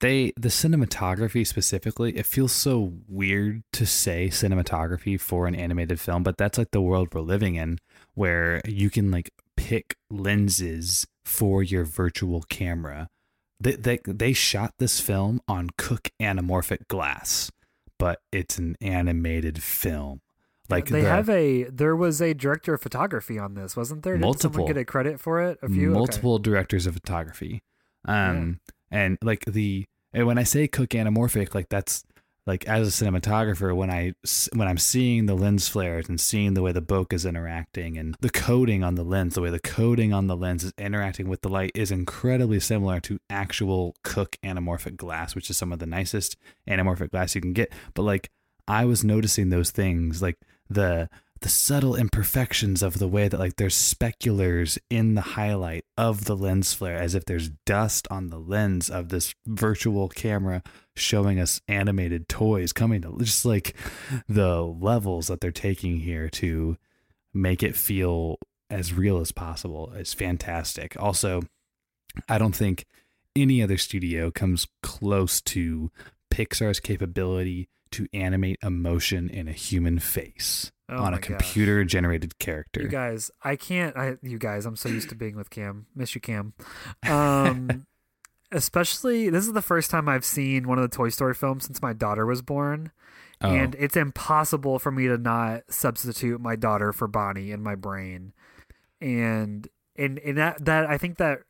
they the cinematography specifically it feels so weird to say cinematography for an animated film but that's like the world we're living in where you can like pick lenses for your virtual camera they they, they shot this film on Cooke anamorphic glass but it's an animated film like they the, have a there was a director of photography on this, wasn't there? Did Multiple. someone get a credit for it? A few Okay. multiple directors of photography um and like the and when i say Cooke anamorphic like that's like as a cinematographer when i when i'm seeing the lens flares and seeing the way the bokeh is interacting and the coating on the lens the way the coating on the lens is interacting with the light is incredibly similar to actual Cooke anamorphic glass which is some of the nicest anamorphic glass you can get but like i was noticing those things like the the subtle imperfections of the way that like there's speculars in the highlight of the lens flare as if there's dust on the lens of this virtual camera showing us animated toys coming to just like the levels that they're taking here to make it feel as real as possible is fantastic. Also i don't think any other studio comes close to pixar's capability to animate emotion in a human face Oh on a gosh. computer generated character. You guys, I can't. I you guys, I'm so used to being with Cam. Miss you, Cam. Um, especially this is the first time I've seen one of the Toy Story films since my daughter was born, Oh, and it's impossible for me to not substitute my daughter for Bonnie in my brain, and and and that that I think that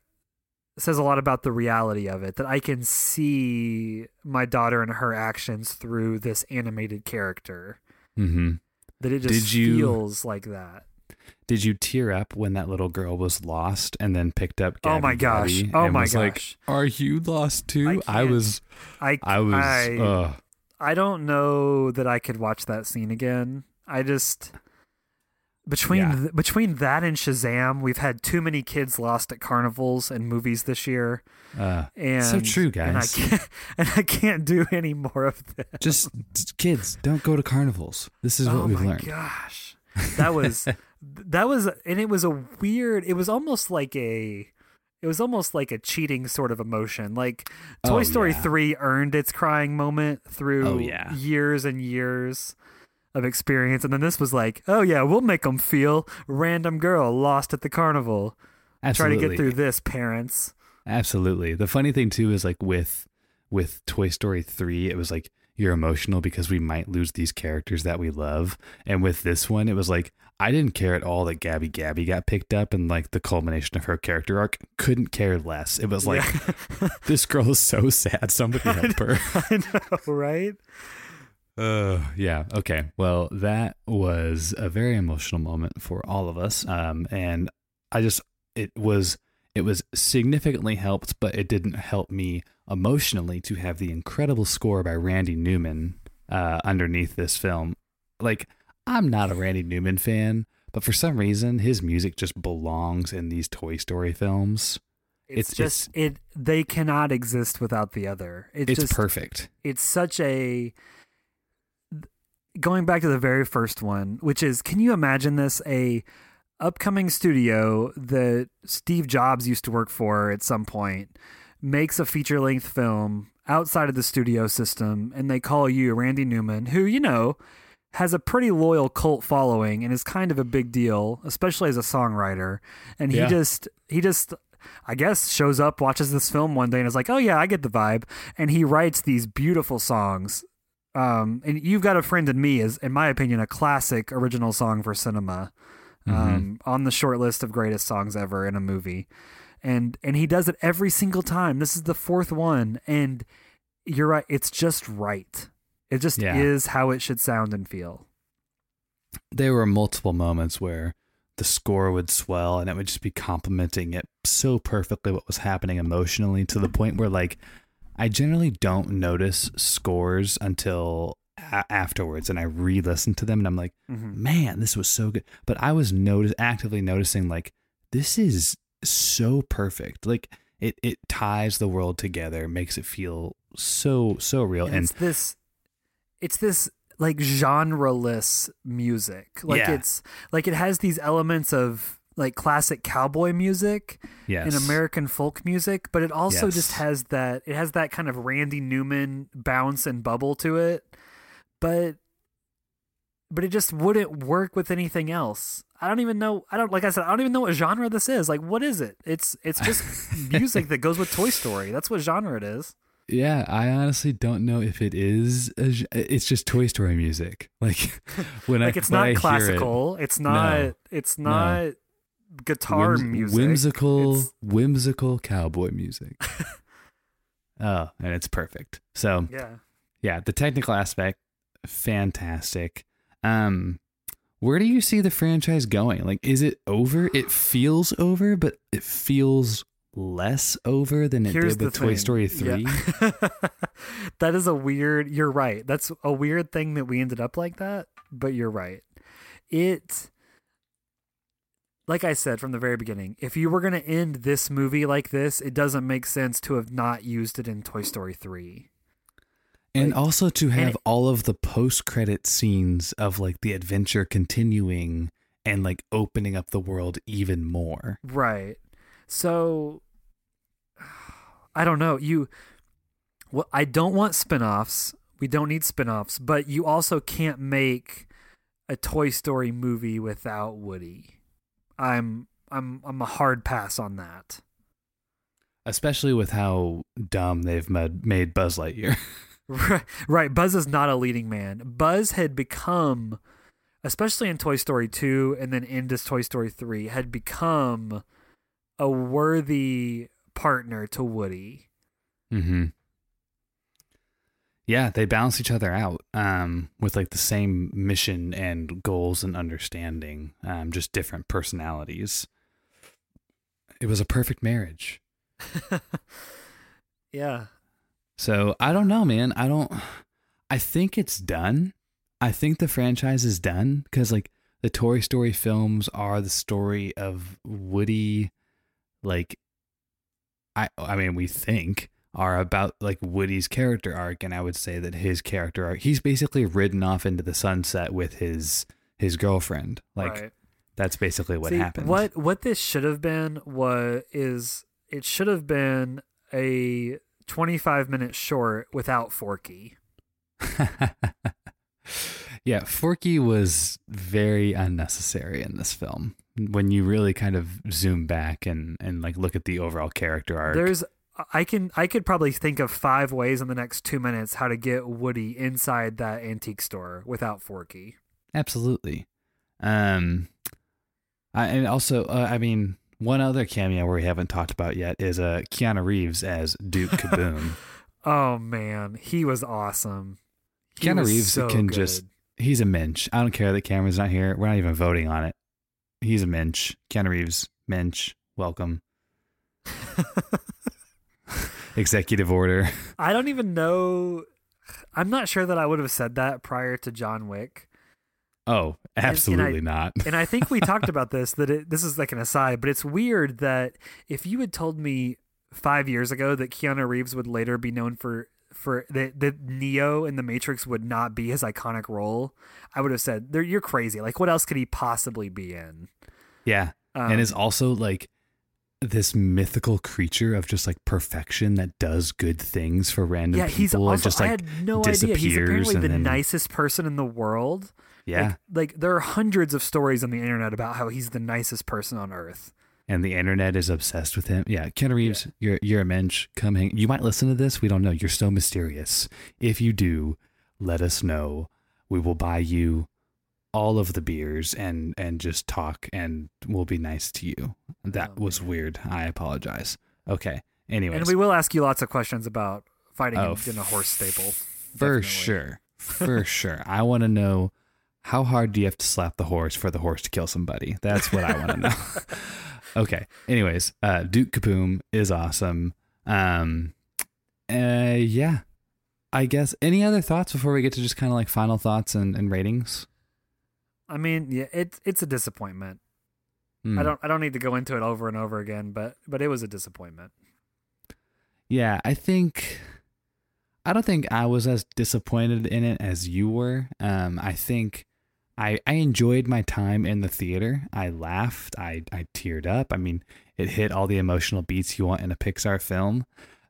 says a lot about the reality of it that I can see my daughter and her actions through this animated character. hmm That it just Did you- feels like that. Did you tear up when that little girl was lost and then picked up? Oh my gosh. Gabby Oh my was like, gosh. "Are you lost too?" I I, was. I I was. I, uh, I don't know that I could watch that scene again. I just between Yeah. th- between that and Shazam, we've had too many kids lost at carnivals and movies this year, uh, and so true, And I guys. can't, and I can't do any more of that. just kids don't go to carnivals. This is what oh we've my learned. gosh, that was that was, and it was a weird. It was almost like a. It was almost like a cheating sort of emotion. Like Toy Oh, Story yeah. 3 earned its crying moment through Oh, yeah. years and years of experience. And then this was like, oh, yeah, we'll make them feel random girl lost at the carnival. Absolutely. Try to get through this, parents. Absolutely. The funny thing too is like with with Toy Story 3, it was like you're emotional because we might lose these characters that we love. And with this one, it was like I didn't care at all that Gabby Gabby got picked up and like the culmination of her character arc. Couldn't care less. It was like Yeah. this girl is so sad. Somebody help her. I know, right? Uh, yeah. Okay. Well, that was a very emotional moment for all of us. Um, and I just, it was, it was significantly helped, but it didn't help me emotionally to have the incredible score by Randy Newman, uh, underneath this film. Like, I'm not a Randy Newman fan, but for some reason, his music just belongs in these Toy Story films. It's, It's- just it. They cannot exist without the other. It's, It's just perfect. it's such a going back to the very first one which is can you imagine this? A upcoming studio that Steve Jobs used to work for at some point makes a feature length film outside of the studio system and they call you Randy Newman who you know has a pretty loyal cult following and is kind of a big deal especially as a songwriter. And he Yeah. just he just I guess shows up watches this film one day and is like oh yeah I get the vibe. And he writes these beautiful songs um, and you've got a friend in me is in my opinion a classic original song for cinema um, on the short list of greatest songs ever in a movie. And and he does it every single time. This is the fourth one. And you're right it's just right. It just Yeah. is how it should sound and feel. There were multiple moments where the score would swell and it would just be complementing it so perfectly what was happening emotionally to the point where like I generally don't notice scores until a- afterwards and I re-listen to them and I'm like mm-hmm. man this was so good but I was notice actively noticing like this is so perfect like it it ties the world together makes it feel so so real and, and, it's this it's this like genreless music like Yeah. it's like it has these elements of like classic cowboy music Yes. and American folk music, but it also just has that it has that kind of Randy Newman bounce and bubble to it. But but it just wouldn't work with anything else. I don't even know I don't like I said, I don't even know what genre this is. Like what is it? It's it's just music that goes with Toy Story. That's what genre it is. Yeah, I honestly don't know if it is. A, it's just Toy Story music. Like when Like I it's not hear it, classical. It's not it's not guitar whims- music. whimsical, It's- whimsical cowboy music. oh, and it's perfect. So yeah. yeah, the technical aspect, fantastic. Um, where do you see the franchise going? Like, is it over? It feels over, but it feels less over than it Here's did with Toy. Story Yeah. Three. that is a weird. You're right. That's a weird thing that we ended up like that. But you're right. It, like I said from the very beginning, if you were going to end this movie like this, it doesn't make sense to have not used it in Toy Story Three. And Like- also to have it- all of the post credit scenes of like the adventure continuing and like opening up the world even more. Right. So I don't know. You well, I don't want spin-offs. We don't need spin-offs, but you also can't make a Toy Story movie without Woody. I'm I'm I'm a hard pass on that. Especially with how dumb they've made, made Buzz Lightyear. Right, right. Buzz is not a leading man. Buzz had become, especially in Toy Story 2 and then into Toy Story 3, had become a worthy partner to Woody. mm-hmm. Yeah, they balance each other out um, with like the same mission and goals and understanding, um, just different personalities. It was a perfect marriage. yeah. So I don't know, man. I don't. I think it's done. I think the franchise is done because like the Toy Story films are the story of Woody. Like, I I mean, we think are about like Woody's character arc, and I would say that his character arc, he's basically ridden off into the sunset with his his girlfriend. Like right. that's basically what See, happened. What what this should have been was is it should have been a 25 minute short without Forky. yeah, Forky was very unnecessary in this film. When you really kind of zoom back and and like look at the overall character arc. There's I can I could probably think of five ways in the next 2 minutes how to get Woody inside that antique store without Forky. Absolutely. Um I, and also uh, I mean one other cameo where we haven't talked about yet is uh Keanu Reeves as Duke Kaboom. Oh man, he was awesome. He Keanu was Reeves so can good. just he's a mensch. I don't care that Cameron's not here. We're not even voting on it. He's a mensch. Keanu Reeves, mensch. Welcome. Executive order. I don't even know I'm not sure that I would have said that prior to John Wick. Oh, and I- absolutely not. and I think we talked about this that it, this is like an aside, but it's weird that if you had told me five years ago that Keanu Reeves would later be known for for that that Neo in the Matrix would not be his iconic role, I would have said, you're crazy. Like, what else could he possibly be in?" Yeah. Um, and is also like this mythical creature of just like perfection that does good things for random yeah, people he's and just I like had no idea. He's disappears apparently the then- nicest person in the world. yeah. Like, like there are hundreds of stories on the internet about how he's the nicest person on earth. and the internet is obsessed with him. Yeah, Keanu Reeves, you're you're a mensch. Come hang. You might listen to this. We don't know. You're so mysterious. If you do, let us know. We will buy you all of the beers and and just talk and we'll be nice to you. That Oh, was man. weird. I apologize. Okay. Anyways, And we will ask you lots of questions about fighting Oh, in, in a horse stable. for Definitely. sure, for sure. I want to know how hard do you have to slap the horse for the horse to kill somebody? That's what I want to know. okay. Anyways, uh, Duke Kaboom is awesome. Um, uh, yeah. I guess any other thoughts before we get to just kind of like final thoughts and, and ratings? I mean, yeah, it's it's a disappointment. Hmm. I don't I don't need to go into it over and over again, but but it was a disappointment. Yeah, I think I don't think I was as disappointed in it as you were. Um, I think I, I enjoyed my time in the theater. I laughed. I, I teared up. I mean, it hit all the emotional beats you want in a Pixar film.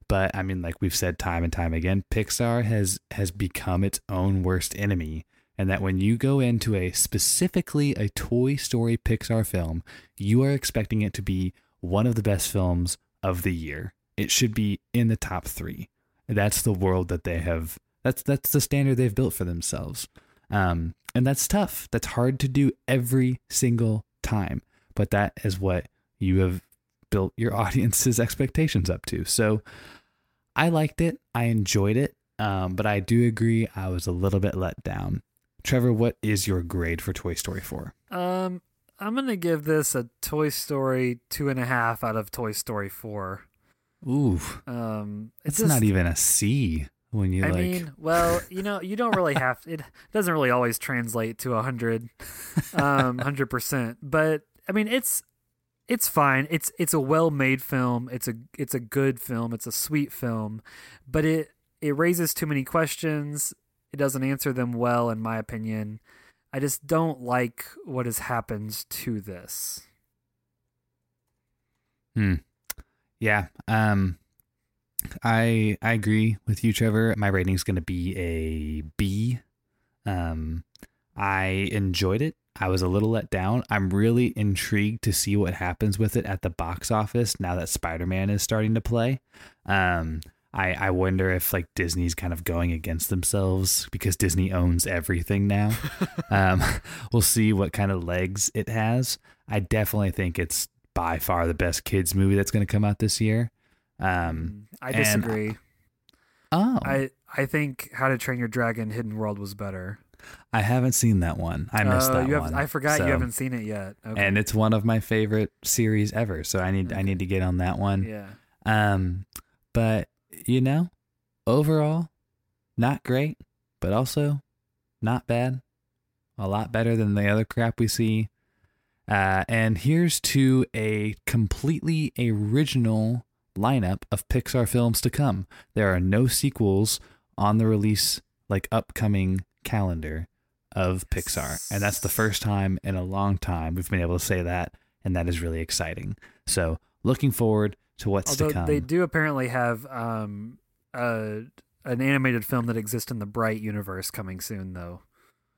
But I mean, like we've said time and time again, Pixar has has become its own worst enemy. And that when you go into a specifically a Toy Story Pixar film, you are expecting it to be one of the best films of the year. It should be in the top three. That's the world that they have. That's that's the standard they've built for themselves. Um, and that's tough. That's hard to do every single time. But that is what you have built your audience's expectations up to. So I liked it. I enjoyed it. Um, but I do agree I was a little bit let down. Trevor, what is your grade for Toy Story 4? Um, I'm gonna give this a Toy Story two and a half out of Toy Story four. Ooh, Um, it's just- not even a C when you I like. mean, well, you know, you don't really have it. Doesn't really always translate to a hundred, um, hundred percent. But I mean, it's it's fine. It's it's a well made film. It's a it's a good film. It's a sweet film, but it it raises too many questions. It doesn't answer them well, in my opinion. I just don't like what has happened to this. Hmm. Yeah. Um I I agree with you, Trevor. My rating's gonna be a B. Um I enjoyed it. I was a little let down. I'm really intrigued to see what happens with it at the box office now that Spider-Man is starting to play. Um I, I wonder if like Disney's kind of going against themselves because Disney owns everything now. um, we'll see what kind of legs it has. I definitely think it's by far the best kids movie that's going to come out this year. Um, I and- disagree. oh, I, I I think How to Train Your Dragon: Hidden World was better. I haven't seen that one. I missed Oh, that you have, one. I forgot So- you haven't seen it yet. Okay. and it's one of my favorite series ever. So I need I need to get on that one. yeah. Um, but you know, overall, not great, but also not bad. A lot better than the other crap we see. Uh, and here's to a completely original lineup of Pixar films to come. There are no sequels on the release, like upcoming calendar of Pixar. And that's the first time in a long time we've been able to say that. And that is really exciting. So looking forward to what's Although to come. they do apparently have um uh an animated film that exists in the Bright universe coming soon though.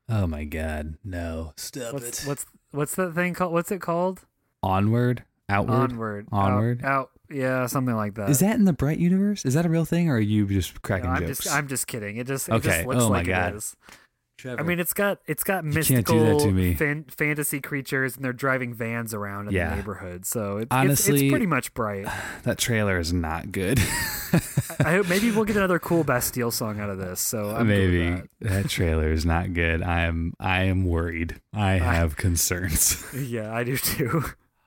Oh my god, no. Stop What's what's what's that thing called? What's it called? Onward? Outward? Onward. Onward? Out, out. Yeah, something like that. Is that in the Bright universe? Is that a real thing or are you just No, cracking I'm jokes? just I'm just kidding. It just it Okay. just looks Oh my like God. Trevor. I mean, it's got it's got mystical. Fan, fantasy creatures, and they're driving vans around in Yeah. the neighborhood. So it's, it's Honestly- it's pretty much bright. that trailer is not good. I hope maybe we'll get another cool Bastille song out of this. So I'm Maybe that. that trailer is not good. I am I am worried. I have concerns. Yeah, I do too.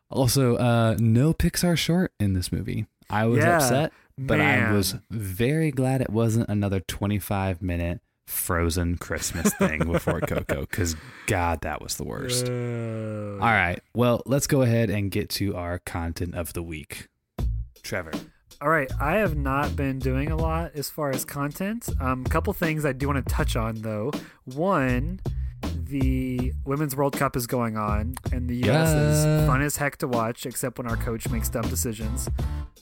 Also, uh no Pixar short in this movie. I was Yeah, upset, but I was very glad it wasn't another 25 minute frozen Christmas thing before Coco cuz god that was the worst. Uh, All right. Well, let's go ahead and get to our content of the week. Trevor. All right, I have not been doing a lot as far as content. Um, a couple things I do want to touch on though. One, the Women's World Cup is going on, and the U.S. is fun as heck to watch, except when our coach makes dumb decisions.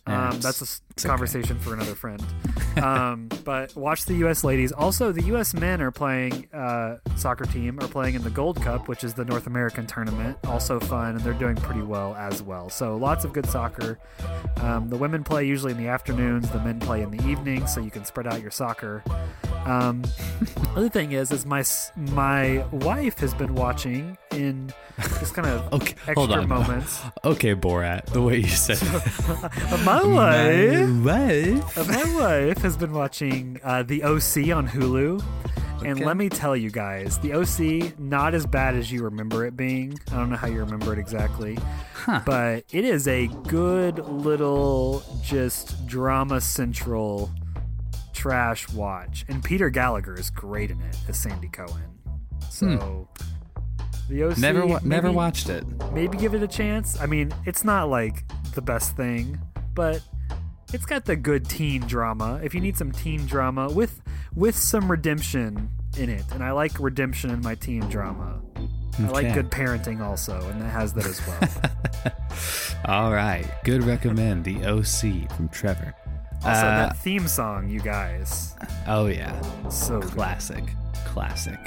Um, that's a it's okay. conversation for another friend. um, but watch the U.S. ladies. Also, the U.S. men are playing uh, soccer team are playing in the Gold Cup, which is the North American tournament. Also fun, and they're doing pretty well as well. So lots of good soccer. Um, the women play usually in the afternoons. The men play in the evening, so you can spread out your soccer. Um, other thing is, is my my wife has been watching in just kind of Okay, extra moments. Okay, Borat, the way you said it. my wife. My wife. My wife has been watching uh, The OC on Hulu. And let me tell you guys, The OC, not as bad as you remember it being. I don't know how you remember it exactly. Huh. But it is a good little, just drama central trash watch. And Peter Gallagher is great in it as Sandy Cohen. So. The OC. Hmm. Never wa- never maybe- watched it. maybe give it a chance. I mean, it's not like the best thing, but it's got the good teen drama. If you need some teen drama with with some redemption in it, and I like redemption in my teen drama. I like good parenting also, and it has that as well. All right. Good recommend. The OC from Trevor. Also, Uh, that theme song, you guys, oh, yeah. so good. Classic. Classic.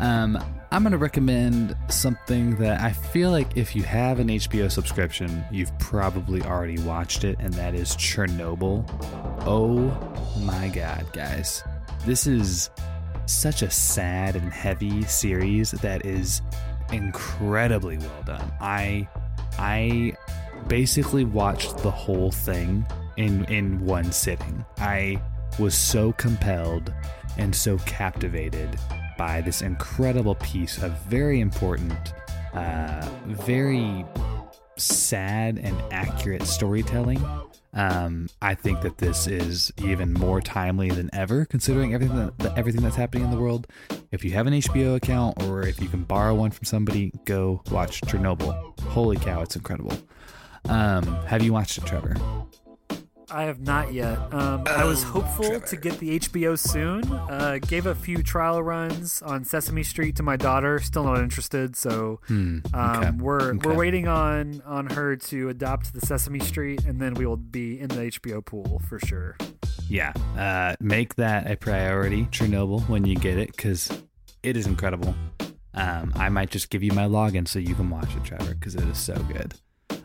Um, I'm going to recommend something that I feel like if you have an HBO subscription, you've probably already watched it, and that is Chernobyl. Oh my God, guys. This is such a sad and heavy series that is incredibly well done. I I basically watched the whole thing in in one sitting. I was so compelled and so captivated by this incredible piece of very important, uh, very sad and accurate storytelling. Um, I think that this is even more timely than ever, considering everything that, everything that's happening in the world. If you have an HBO account or if you can borrow one from somebody, go watch Chernobyl. Holy cow, it's incredible. Um, have you watched it, Trevor? I have not yet. Um, I was Oh, hopeful Trevor. to get the HBO soon. Uh, gave a few trial runs on Sesame Street to my daughter. Still not interested. So Hmm. um, okay. we're Okay. we're waiting on on her to adopt the Sesame Street, and then we will be in the HBO pool for sure. Yeah, uh, make that a priority, Chernobyl, when you get it, because it is incredible. Um, I might just give you my login so you can watch it, Trevor, because it is so good.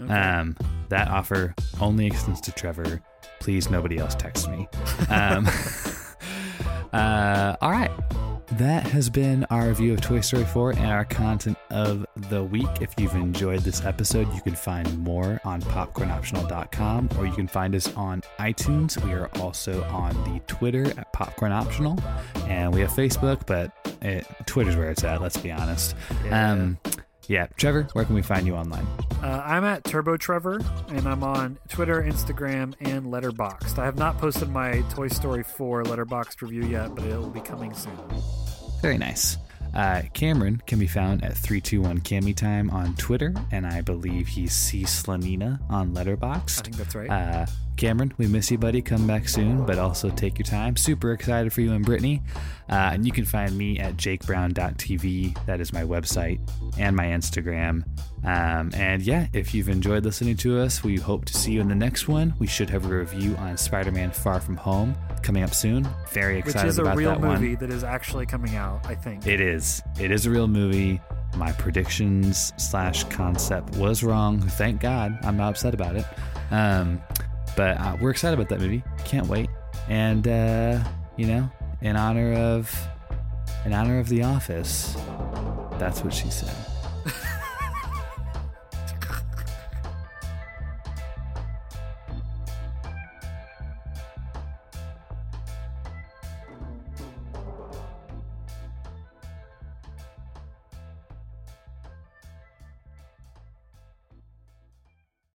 Okay. Um, that offer only extends to Trevor. Please, nobody else text me. Um, uh, all right. That has been our review of Toy Story 4 and our content of the week. If you've enjoyed this episode, you can find more on popcornoptional.com or you can find us on iTunes. We are also on the Twitter at Popcorn Optional and we have Facebook, but it, Twitter's where it's at, let's be honest. Yeah. Um, yeah, Trevor, where can we find you online? Uh, I'm at Turbo Trevor, and I'm on Twitter, Instagram, and Letterboxd. I have not posted my Toy Story 4 Letterboxd review yet, but it will be coming soon. Very nice. Uh, Cameron can be found at 321 Cami Time on Twitter, and I believe he's C Slanina on I think that's right. Uh, Cameron, we miss you, buddy. Come back soon, but also take your time. Super excited for you and Brittany. Uh, and you can find me at jakebrown.tv. That is my website and my Instagram. Um, and yeah, if you've enjoyed listening to us, we hope to see you in the next one. We should have a review on Spider Man Far From Home coming up soon. Very excited about that one. Which is a real that one. movie that is actually coming out, I think. It is. It is a real movie. My predictions slash concept was wrong. Thank God. I'm not upset about it. Um, but uh, we're excited about that movie. Can't wait. And uh, you know, in honor of in honor of The Office, that's what she said.